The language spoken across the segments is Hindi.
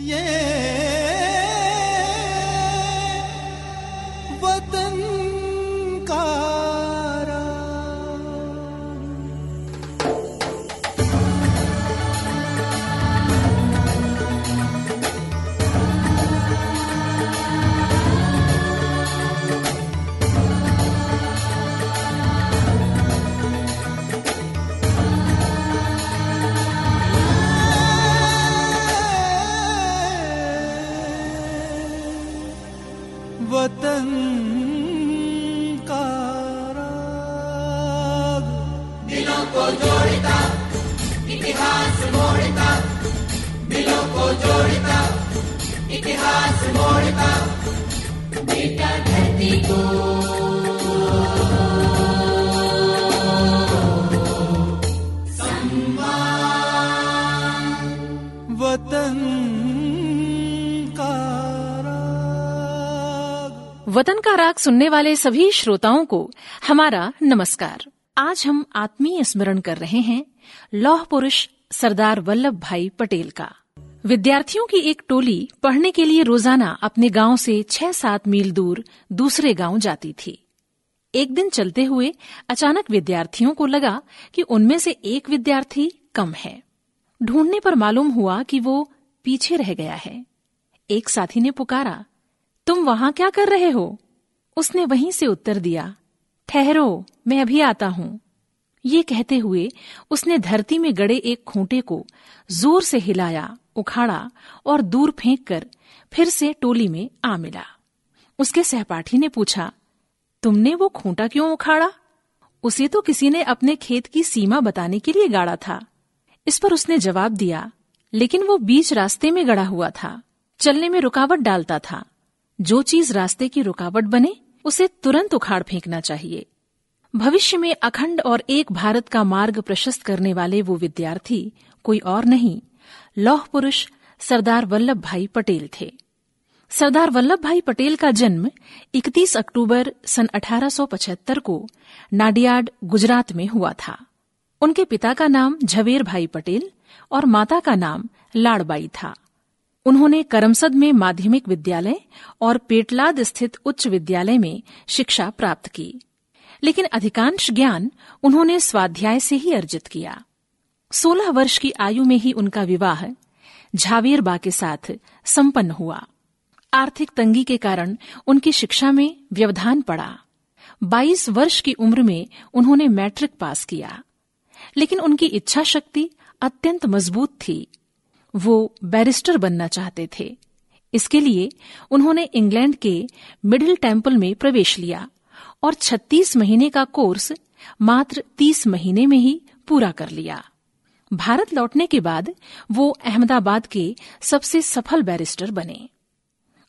ये बेटा धरती को वतन का वतन का राग सुनने वाले सभी श्रोताओं को हमारा नमस्कार। आज हम आत्मीय स्मरण कर रहे हैं लौह पुरुष सरदार वल्लभ भाई पटेल का। विद्यार्थियों की एक टोली पढ़ने के लिए रोज़ाना अपने गाँव से छह सात मील दूर दूसरे गाँव जाती थी। एक दिन चलते हुए अचानक विद्यार्थियों को लगा कि उनमें से एक विद्यार्थी कम है। ढूँढने पर मालूम हुआ कि वो पीछे रह गया है। एक साथी ने पुकारा, तुम वहाँ क्या कर रहे हो? उसने वहीं से उत्तर दिया, ठहरो, मैं अभी आता हूँ। ये कहते हुए उसने धरती में गड़े एक खूंटे को ज़ोर से हिलाया उखाड़ा और दूर फेंक कर फिर से टोली में आ मिला। उसके सहपाठी ने पूछा, तुमने वो खूंटा क्यों उखाड़ा? उसे तो किसी ने अपने खेत की सीमा बताने के लिए गाड़ा था। इस पर उसने जवाब दिया, लेकिन वो बीच रास्ते में गड़ा हुआ था, चलने में रुकावट डालता था। जो चीज़ रास्ते की रुकावट बने, उसे तुरंत उखाड़ फेंकना चाहिए। भविष्य में अखंड और एक भारत का मार्ग प्रशस्त करने वाले वो विद्यार्थी कोई और नहीं लौह पुरुष सरदार वल्लभ भाई पटेल थे। सरदार वल्लभ भाई पटेल का जन्म 31 अक्टूबर सन 1875 को नाडियाड, गुजरात में हुआ था। उनके पिता का नाम झवेर भाई पटेल और माता का नाम लाड़बाई था। उन्होंने करमसद में माध्यमिक विद्यालय और पेटलाद स्थित उच्च विद्यालय में शिक्षा प्राप्त की। लेकिन अधिकांश ज्ञान उन्होंने स्वाध्याय से ही अर्जित किया। सोलह वर्ष की आयु में ही उनका विवाह झावेर बा के साथ संपन्न हुआ। आर्थिक तंगी के कारण उनकी शिक्षा में व्यवधान पड़ा। 22 वर्ष की उम्र में उन्होंने मैट्रिक पास किया। लेकिन उनकी इच्छा शक्ति अत्यंत मज़बूत थी। वो बैरिस्टर बनना चाहते थे। इसके लिए उन्होंने इंग्लैंड के मिडिल टेंपल में प्रवेश लिया और 36 महीने का कोर्स मात्र 30 महीने में ही पूरा कर लिया। भारत लौटने के बाद वो अहमदाबाद के सबसे सफल बैरिस्टर बने।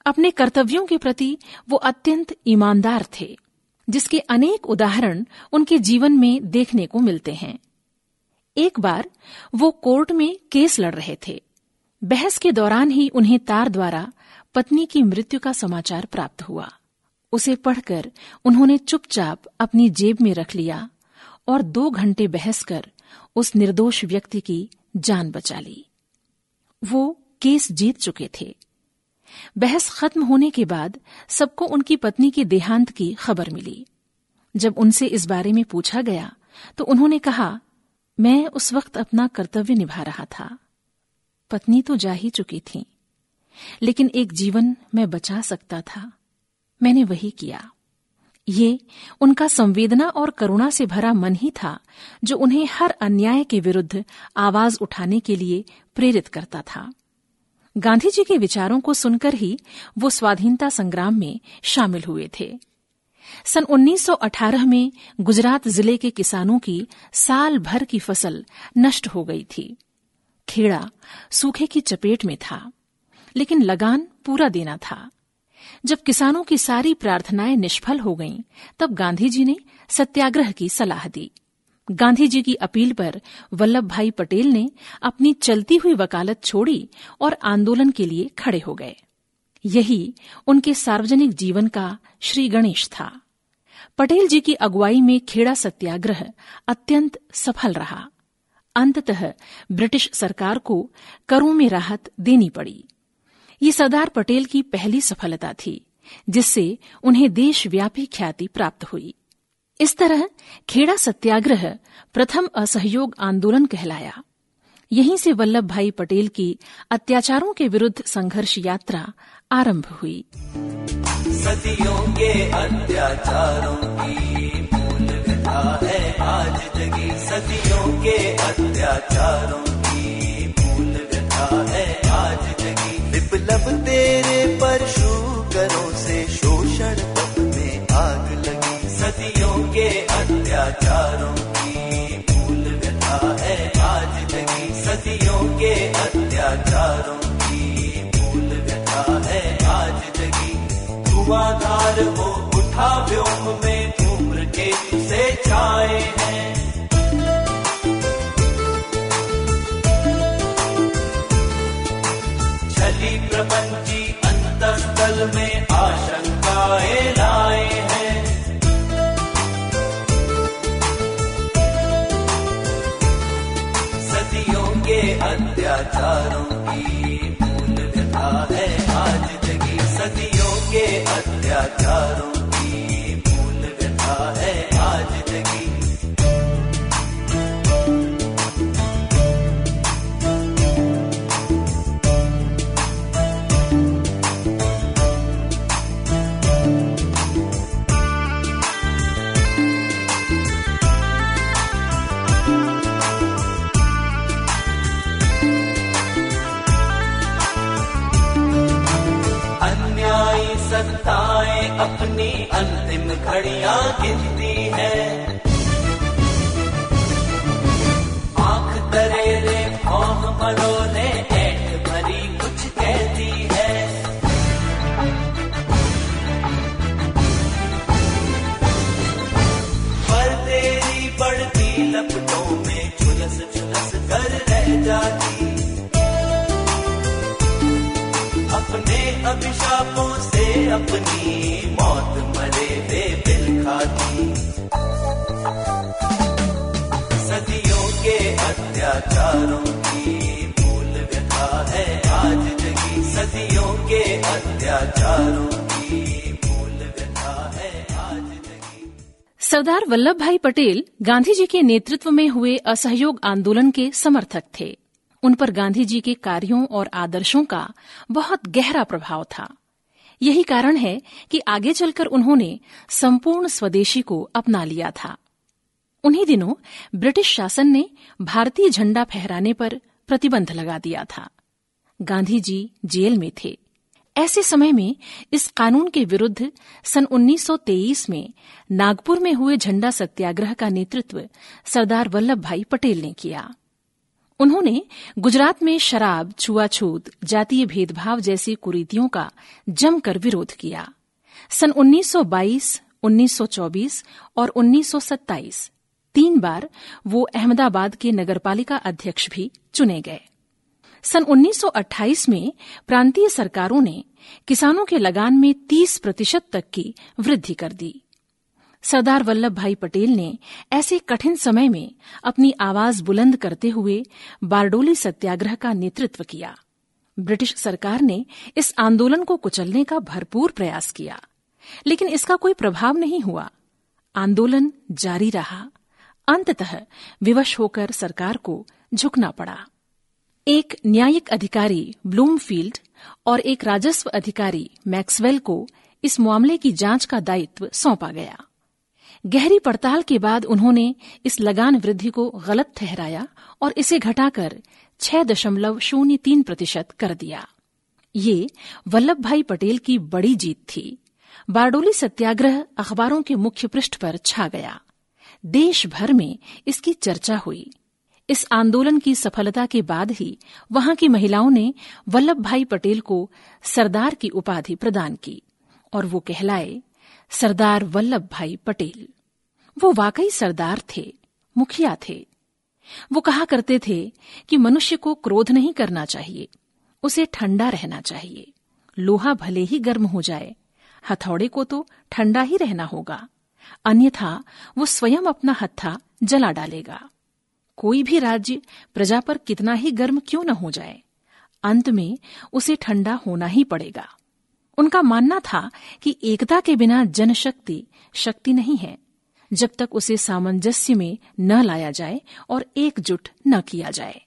अपने कर्तव्यों के प्रति वो अत्यंत ईमानदार थे, जिसके अनेक उदाहरण उनके जीवन में देखने को मिलते हैं। एक बार वो कोर्ट में केस लड़ रहे थे। बहस के दौरान ही उन्हें तार द्वारा पत्नी की मृत्यु का समाचार प्राप्त हुआ। उसे पढ़कर उन्होंने चुपचाप अपनी जेब में रख लिया और दो घंटे बहस कर उस निर्दोष व्यक्ति की जान बचा ली। वो केस जीत चुके थे। बहस खत्म होने के बाद सबको उनकी पत्नी के देहांत की खबर मिली। जब उनसे इस बारे में पूछा गया तो उन्होंने कहा, मैं उस वक्त अपना कर्तव्य निभा रहा था। पत्नी तो जा ही चुकी थी, लेकिन एक जीवन मैं बचा सकता था। मैंने वही किया। ये उनका संवेदना और करुणा से भरा मन ही था, जो उन्हें हर अन्याय के विरुद्ध आवाज़ उठाने के लिए प्रेरित करता था। गांधी जी के विचारों को सुनकर ही वो स्वाधीनता संग्राम में शामिल हुए थे। सन 1918 में गुजरात ज़िले के किसानों की साल भर की फ़सल नष्ट हो गई थी। खेड़ा सूखे की चपेट में था, लेकिन लगान पूरा देना था। जब किसानों की सारी प्रार्थनाएँ निष्फल हो गईं, तब गांधी जी ने सत्याग्रह की सलाह दी। गांधी जी की अपील पर वल्लभ भाई पटेल ने अपनी चलती हुई वकालत छोड़ी और आंदोलन के लिए खड़े हो गए। यही उनके सार्वजनिक जीवन का श्री गणेश था। पटेल जी की अगुवाई में खेड़ा सत्याग्रह अत्यंत सफल रहा। अंततः ब्रिटिश सरकार को करों में राहत देनी पड़ी। ये सरदार पटेल की पहली सफलता थी, जिससे उन्हें देशव्यापी ख्याति प्राप्त हुई। इस तरह खेड़ा सत्याग्रह प्रथम असहयोग आंदोलन कहलाया। यहीं से वल्लभ भाई पटेल की अत्याचारों के विरुद्ध संघर्ष यात्रा आरंभ हुई। सदियों के अत्याचारों की मूल कथा है आज जगी। सदियों के अत्याचारों की धुआंधार हो, उठा व्योम में धूम्र के से छाए हैं। छली प्रपंची अंतस्थल में आशंकाएँ लाए हैं। सदियों के अत्याचारों के अत्याचारों घड़ियाँ गिनती है। आँख तरे रे भौह सरदार वल्लभ भाई पटेल गांधी जी के नेतृत्व में हुए असहयोग आंदोलन के समर्थक थे। उन पर गांधी जी के कार्यों और आदर्शों का बहुत गहरा प्रभाव था। यही कारण है कि आगे चलकर उन्होंने संपूर्ण स्वदेशी को अपना लिया था। उन्हीं दिनों ब्रिटिश शासन ने भारतीय झंडा फहराने पर प्रतिबंध लगा दिया था। गांधी जी जेल में थे। ऐसे समय में इस कानून के विरुद्ध सन 1923 में नागपुर में हुए झंडा सत्याग्रह का नेतृत्व सरदार वल्लभ भाई पटेल ने किया। उन्होंने गुजरात में शराब छुआछूत जातीय भेदभाव जैसी कुरीतियों का जमकर विरोध किया। सन 1922, 1924 और 1927 तीन बार वो अहमदाबाद के नगरपालिका अध्यक्ष भी चुने गए। सन 1928 में प्रांतीय सरकारों ने किसानों के लगान में 30 प्रतिशत तक की वृद्धि कर दी। सरदार वल्लभ भाई पटेल ने ऐसे कठिन समय में अपनी आवाज़ बुलंद करते हुए बारडोली सत्याग्रह का नेतृत्व किया। ब्रिटिश सरकार ने इस आंदोलन को कुचलने का भरपूर प्रयास किया, लेकिन इसका कोई प्रभाव नहीं हुआ। आंदोलन जारी रहा। अंततः विवश होकर सरकार को झुकना पड़ा। एक न्यायिक अधिकारी ब्लूमफील्ड और एक राजस्व अधिकारी मैक्सवेल को इस मामले की जाँच का दायित्व सौंपा गया। गहरी पड़ताल के बाद उन्होंने इस लगान वृद्धि को गलत ठहराया और इसे घटाकर छह दशमलव शून्य तीन प्रतिशत कर दिया। ये वल्लभ भाई पटेल की बड़ी जीत थी। बारडोली सत्याग्रह अखबारों के मुख्य पृष्ठ पर छा गया। देश भर में इसकी चर्चा हुई। इस आंदोलन की सफलता के बाद ही वहाँ की महिलाओं ने वल्लभ भाई पटेल को सरदार की उपाधि प्रदान की और वो कहलाए सरदार वल्लभ भाई पटेल। वो वाकई सरदार थे, मुखिया थे। वो कहा करते थे कि मनुष्य को क्रोध नहीं करना चाहिए, उसे ठंडा रहना चाहिए। लोहा भले ही गर्म हो जाए, हथौड़े को तो ठंडा ही रहना होगा, अन्यथा वो स्वयं अपना हत्था जला डालेगा। कोई भी राज्य प्रजा पर कितना ही गर्म क्यों न हो जाए, अंत में उसे ठंडा होना ही पड़ेगा। उनका मानना था कि एकता के बिना जनशक्ति शक्ति नहीं है, जब तक उसे सामंजस्य में न लाया जाए और एकजुट न किया जाए।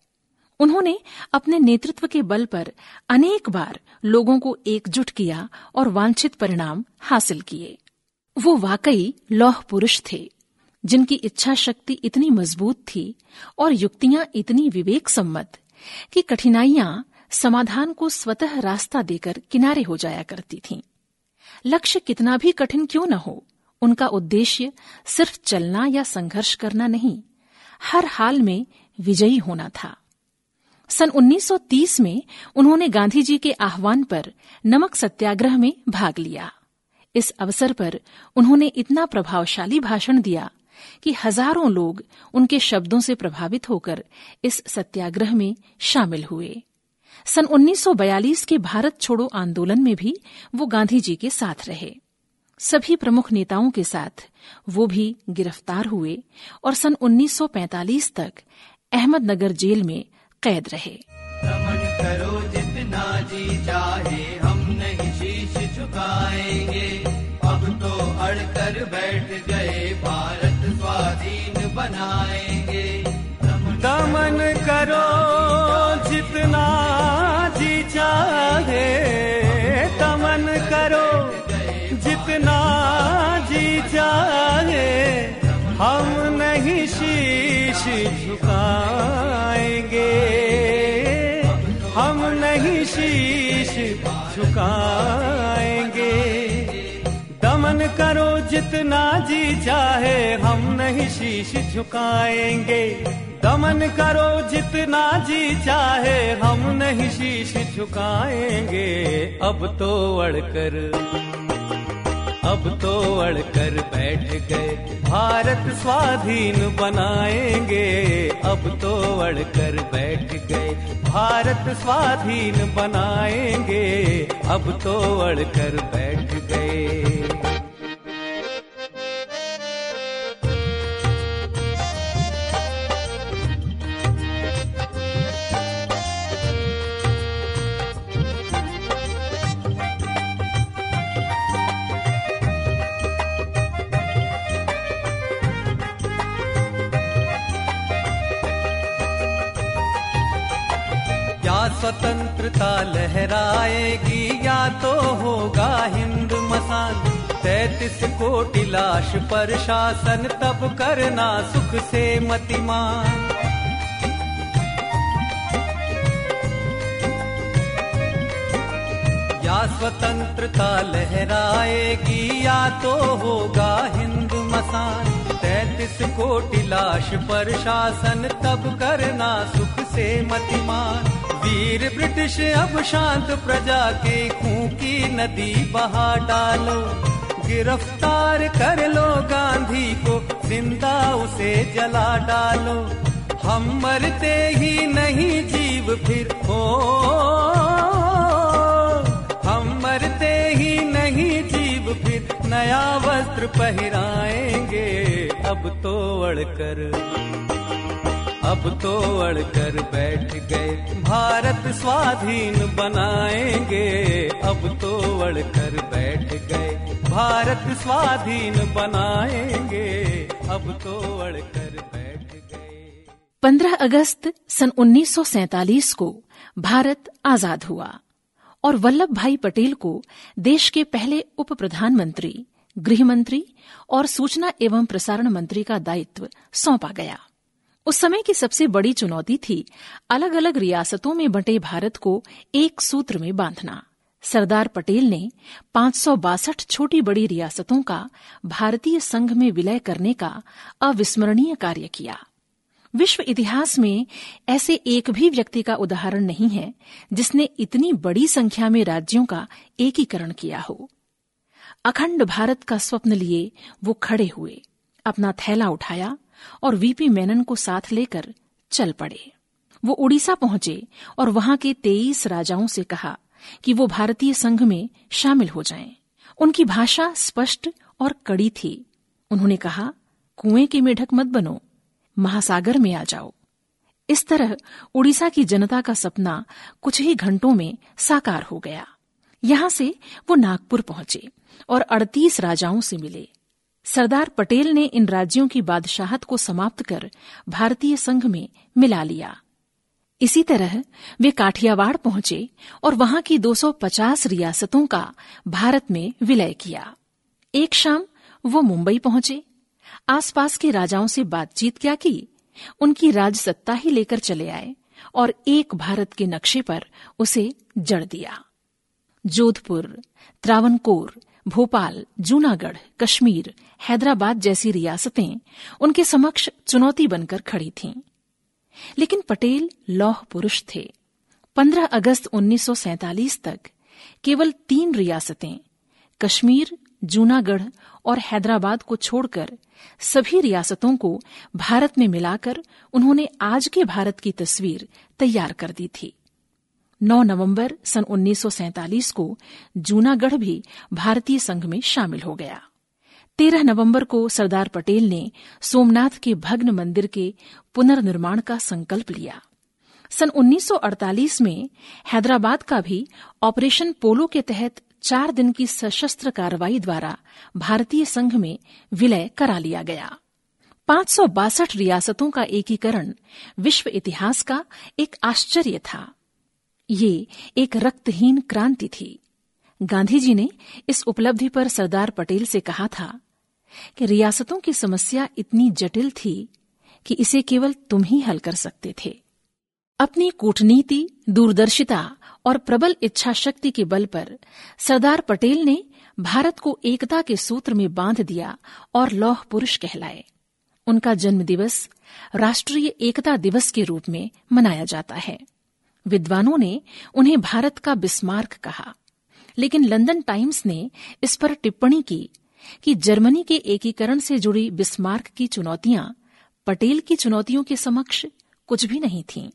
उन्होंने अपने नेतृत्व के बल पर अनेक बार लोगों को एकजुट किया और वांछित परिणाम हासिल किए। वो वाकई लौह पुरुष थे। जिनकी इच्छा शक्ति इतनी मज़बूत थी और युक्तियाँ इतनी विवेक सम्मत कि कठिनाइयाँ समाधान को स्वतः रास्ता देकर किनारे हो जाया करती थीं। लक्ष्य कितना भी कठिन क्यों न हो, उनका उद्देश्य सिर्फ़ चलना या संघर्ष करना नहीं, हर हाल में विजयी होना था सन 1930 में उन्होंने गांधी जी के आह्वान पर नमक सत्याग्रह में भाग लिया इस अवसर पर उन्होंने इतना प्रभावशाली भाषण दिया कि हज़ारों लोग उनके शब्दों से प्रभावित होकर इस सत्याग्रह में शामिल हुए। सन 1942 के भारत छोड़ो आंदोलन में भी वो गांधी जी के साथ रहे। सभी प्रमुख नेताओं के साथ वो भी गिरफ़्तार हुए और सन 1945 तक अहमदनगर जेल में कैद रहे। करो जितना जी चाहे, हम नहीं शीश झुकाएँगे अब तो अड़कर बैठ गए भारत बनाएँगे। दमन करो जितना जी चाहे। दमन करो जितना जी चाहे। हम नहीं शीश झुकाएँगे। हम नहीं शीश झुकाएँगे। दमन करो जितना जी चाहे, हम नहीं शीश झुकाएँगे। दमन करो जितना जी चाहे, हम नहीं शीश झुकाएँगे। अब तो अड़कर, अब तो अड़कर बैठ गए। भारत स्वाधीन बनाएँगे, अब तो अड़कर बैठ गए। भारत स्वाधीन बनाएँगे, अब तो अड़कर बैठ गए। स्वतंत्रता लहराएगी, या तो होगा हिंद मसान। तैतीस कोटि लाश पर शासन, तब करना सुख से मतिमान। या स्वतंत्रता लहराएगी, या तो होगा हिंद मसान। तैतीस कोटि लाश पर शासन, तब करना सुख से मतिमान। वीर ब्रिटिश, अब शांत प्रजा के खून की नदी बहा डालो। गिरफ़्तार कर लो गांधी को, ज़िंदा उसे जला डालो। हम मरते ही नहीं, जीव फिर हो हम मरते ही नहीं, जीव फिर नया वस्त्र पहराएँगे, अब तो अड़कर। अब तो अड़कर बैठ गए। भारत स्वाधीन बनाएँगे। अब तो अड़कर बैठ गए। भारत स्वाधीन बनाएँगे। अब तो अड़कर बैठ गए। 15 अगस्त सन 1947 को भारत आज़ाद हुआ और वल्लभ भाई पटेल को देश के पहले उप प्रधानमंत्री गृह मंत्री और सूचना एवं प्रसारण मंत्री का दायित्व सौंपा गया। उस समय की सबसे बड़ी चुनौती थी अलग अलग रियासतों में बंटे भारत को एक सूत्र में बांधना। सरदार पटेल ने पाँच छोटी बड़ी रियासतों का भारतीय संघ में विलय करने का अविस्मरणीय कार्य किया। विश्व इतिहास में ऐसे एक भी व्यक्ति का उदाहरण नहीं है जिसने इतनी बड़ी संख्या में राज्यों का एकीकरण किया हो। अखंड भारत का स्वप्न लिए वो खड़े हुए, अपना थैला उठाया और वीपी मेनन को साथ लेकर चल पड़े। वो उड़ीसा पहुँचे और वहाँ के तेईस राजाओं से कहा कि वो भारतीय संघ में शामिल हो जाएँ। उनकी भाषा स्पष्ट और कड़ी थी। उन्होंने कहा, कुएँ के मेढक मत बनो, महासागर में आ जाओ। इस तरह उड़ीसा की जनता का सपना कुछ ही घंटों में साकार हो गया। यहाँ से वो नागपुर पहुँचे और 38 राजाओं से मिले। सरदार पटेल ने इन राज्यों की बादशाहत को समाप्त कर भारतीय संघ में मिला लिया। इसी तरह वे काठियावाड़ पहुँचे और वहाँ की 250 रियासतों का भारत में विलय किया। एक शाम वो मुंबई पहुँचे। आसपास के राजाओं से बातचीत क्या की, उनकी राजसत्ता ही लेकर चले आए और एक भारत के नक्शे पर उसे जड़ दिया। जोधपुर, त्रावणकोर भोपाल, जूनागढ़, कश्मीर, हैदराबाद जैसी रियासतें उनके समक्ष चुनौती बनकर खड़ी थीं। लेकिन पटेल लौह पुरुष थे। 15 अगस्त 1947 तक केवल तीन रियासतें, कश्मीर, जूनागढ़ और हैदराबाद को छोड़कर सभी रियासतों को भारत में मिलाकर उन्होंने आज के भारत की तस्वीर तैयार कर दी थी। 9 नवंबर सन 1947 को जूनागढ़ भी भारतीय संघ में शामिल हो गया। 13 नवंबर को सरदार पटेल ने सोमनाथ के भग्न मंदिर के पुनर्निर्माण का संकल्प लिया। सन 1948 में हैदराबाद का भी ऑपरेशन पोलो के तहत चार दिन की सशस्त्र कार्रवाई द्वारा भारतीय संघ में विलय करा लिया गया। पाँच रियासतों का एकीकरण विश्व इतिहास का एक आश्चर्य था। ये एक रक्तहीन क्रांति थी। गांधी जी ने इस उपलब्धि पर सरदार पटेल से कहा था कि रियासतों की समस्या इतनी जटिल थी कि इसे केवल तुम ही हल कर सकते थे। अपनी कूटनीति, दूरदर्शिता और प्रबल इच्छा शक्ति के बल पर सरदार पटेल ने भारत को एकता के सूत्र में बाँध दिया और लौह पुरुष कहलाए। उनका जन्म दिवस राष्ट्रीय एकता दिवस के रूप में मनाया जाता है। विद्वानों ने उन्हें भारत का बिस्मार्क कहा। लेकिन लंदन टाइम्स ने इस पर टिप्पणी की कि जर्मनी के एकीकरण से जुड़ी बिस्मार्क की चुनौतियाँ पटेल की चुनौतियों के समक्ष कुछ भी नहीं थीं।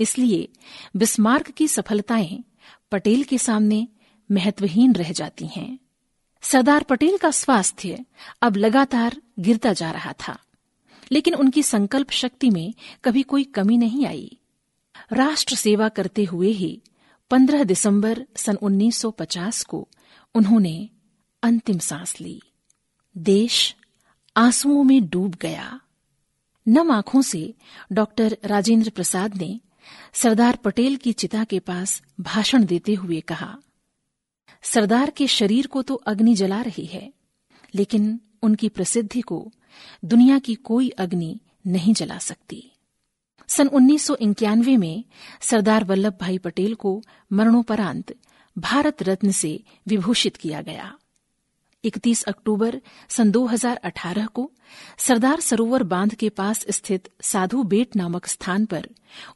इसलिए बिस्मार्क की सफलताएँ पटेल के सामने महत्वहीन रह जाती हैं। सरदार पटेल का स्वास्थ्य अब लगातार गिरता जा रहा था, लेकिन उनकी संकल्प शक्ति में कभी कोई कमी नहीं आई। राष्ट्र सेवा करते हुए ही 15 दिसंबर सन 1950 को उन्होंने अंतिम सांस ली। देश आंसुओं में डूब गया। नम आँखों से डॉक्टर राजेंद्र प्रसाद ने सरदार पटेल की चिता के पास भाषण देते हुए कहा, सरदार के शरीर को तो अग्नि जला रही है, लेकिन उनकी प्रसिद्धि को दुनिया की कोई अग्नि नहीं जला सकती। सन उन्नीस में सरदार वल्लभ भाई पटेल को मरणोपरांत भारत रत्न से विभूषित किया गया। 31 अक्टूबर सन 2018 को सरदार सरोवर बाँध के पास स्थित साधु बेट नामक स्थान पर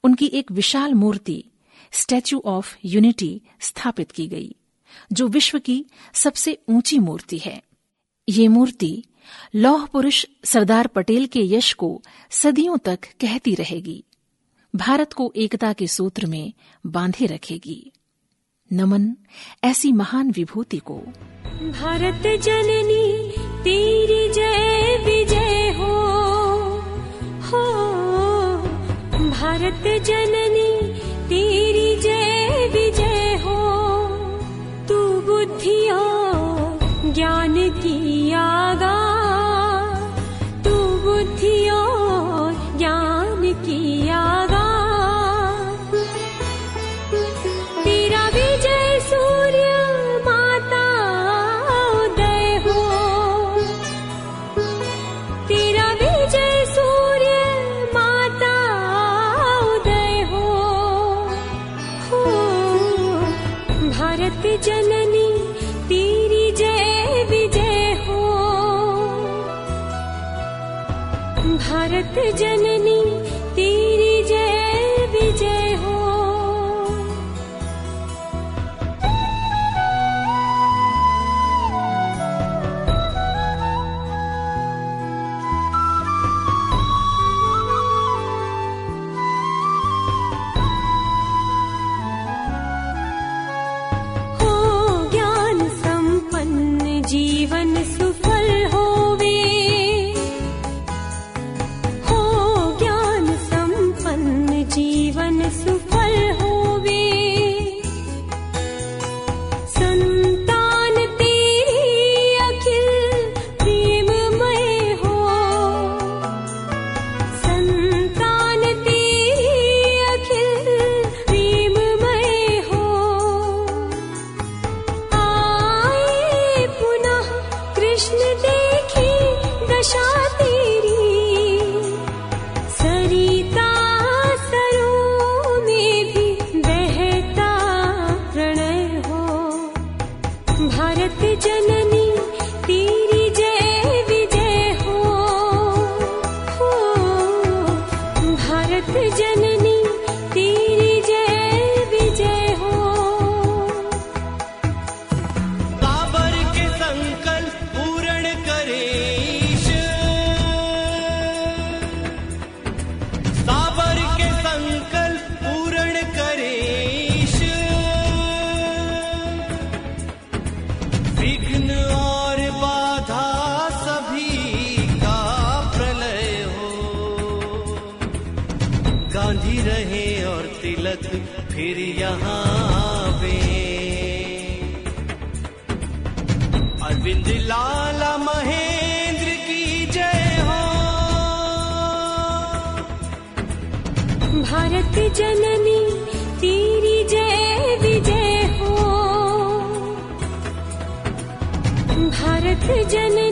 उनकी एक विशाल मूर्ति, स्टैच्यू ऑफ़ यूनिटी, स्थापित की गई, जो विश्व की सबसे ऊँची मूर्ति है। ये मूर्ति लौह पुरुष सरदार पटेल के यश को सदियों तक कहती रहेगी। भारत को एकता के सूत्र में बांधे रखेगी। नमन ऐसी महान विभूति को। भारत जननी, तेरी जय, विजय हो। हो, भारत जननी। फिर यहाँ वे। अरविंद लाल महेंद्र की जय हो। भारत जननी, तेरी जय, विजय हो। भारत जननी